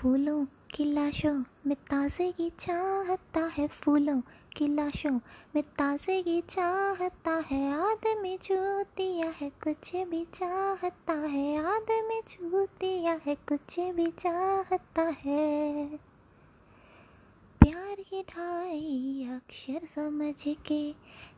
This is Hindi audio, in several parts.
फूलों की लाशों में ताजगी चाहता है फूलों की लाशों में ताजगी चाहता है। आदमी दिया है, कुछ भी चाहता है। आदमी दिया है, कुछ भी चाहता है। प्यार की ढाई अक्षर समझ के,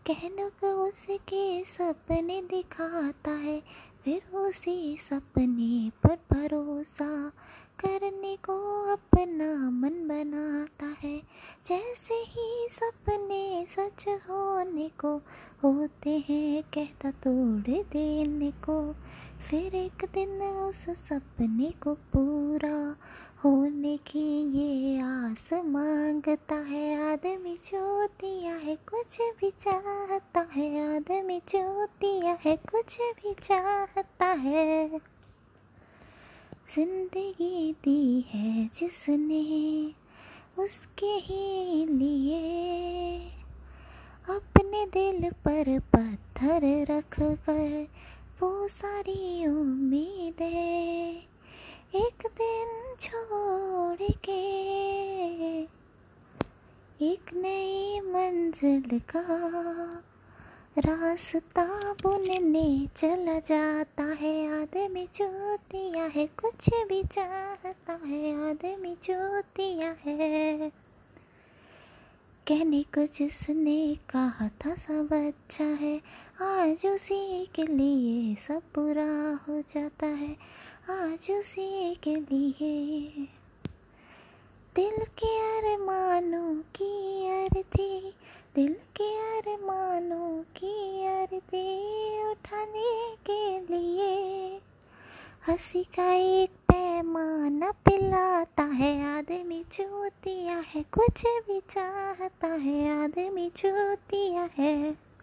कहने को उसके सपने दिखाता है। फिर उसी सपने पर भरोसा करने को अपना मन बनाता है। जैसे ही सपने सच होने को होते हैं, कहता तोड़ देने को। फिर एक दिन उस सपने को पूरा होने की ये आस माँगता है। आदमी दिया है, कुछ भी चाहता है। आदमी दिया है, कुछ भी चाहता है। ज़िंदगी दी है जिसने, उसके ही लिए। अपने दिल पर पत्थर रख कर वो सारी उम्मीदें एक दिन छोड़ के। एक नई मंजिल का रास्ता बुनने चला जाता है, आदमी दिया है, कुछ भी चाहता है, आदमी दिया है। कहने को जिसने कहा था सब अच्छा है, आज उसी के लिए सब बुरा हो जाता है, आज उसी के लिए। दिल के अरमानों हँसी का एक पैमाना पिलाता है आदमी चूतिया है, कुछ भी चाहता है आदमी चूतिया है।